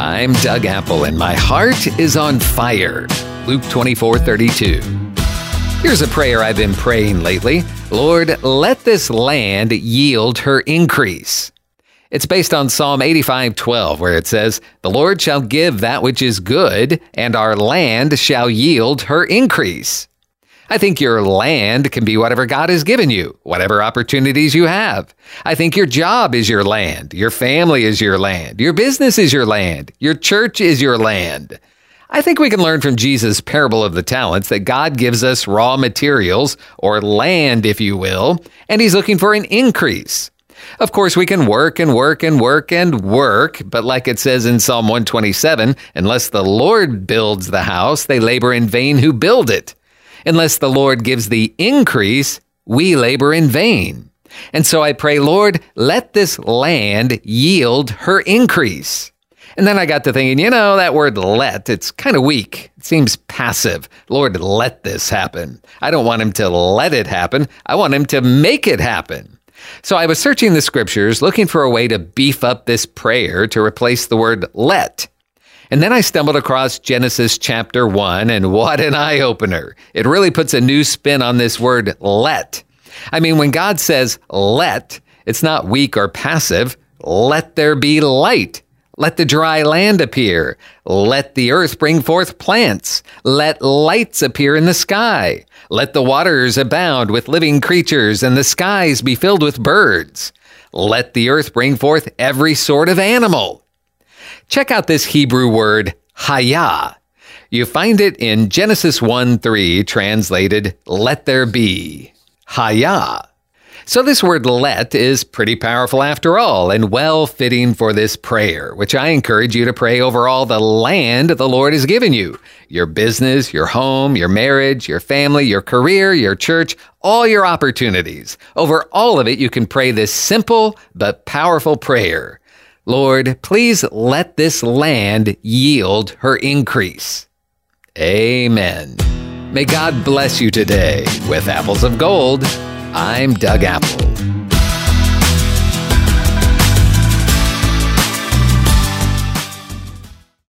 I'm Doug Apple, and my heart is on fire. Luke 24 32. Here's a prayer I've been praying lately Lord, let this land yield her increase. It's based on Psalm 85 12, where it says, The Lord shall give that which is good, and our land shall yield her increase. I think your land can be whatever God has given you, whatever opportunities you have. I think your job is your land. Your family is your land. Your business is your land. Your church is your land. I think we can learn from Jesus' parable of the talents that God gives us raw materials, or land, if you will, and He's looking for an increase. Of course, we can work and work and work and work, but like it says in Psalm 127, unless the Lord builds the house, they labor in vain who build it. Unless the Lord gives the increase, we labor in vain. And so I pray, Lord, let this land yield her increase. And then I got to thinking, you know, that word let, it's kind of weak. It seems passive. Lord, let this happen. I don't want him to let it happen. I want him to make it happen. So I was searching the scriptures looking for a way to beef up this prayer to replace the word let. And then I stumbled across Genesis chapter 1, and what an eye opener. It really puts a new spin on this word let. I mean, when God says let, it's not weak or passive. Let there be light. Let the dry land appear. Let the earth bring forth plants. Let lights appear in the sky. Let the waters abound with living creatures and the skies be filled with birds. Let the earth bring forth every sort of animal. Check out this Hebrew word, hayah. You find it in Genesis 1 3, translated, let there be. Hayah. So, this word let is pretty powerful after all, and well fitting for this prayer, which I encourage you to pray over all the land the Lord has given you your business, your home, your marriage, your family, your career, your church, all your opportunities. Over all of it, you can pray this simple but powerful prayer Lord, please let this land yield her increase. Amen. May God bless you today with apples of gold. I'm Doug Apple.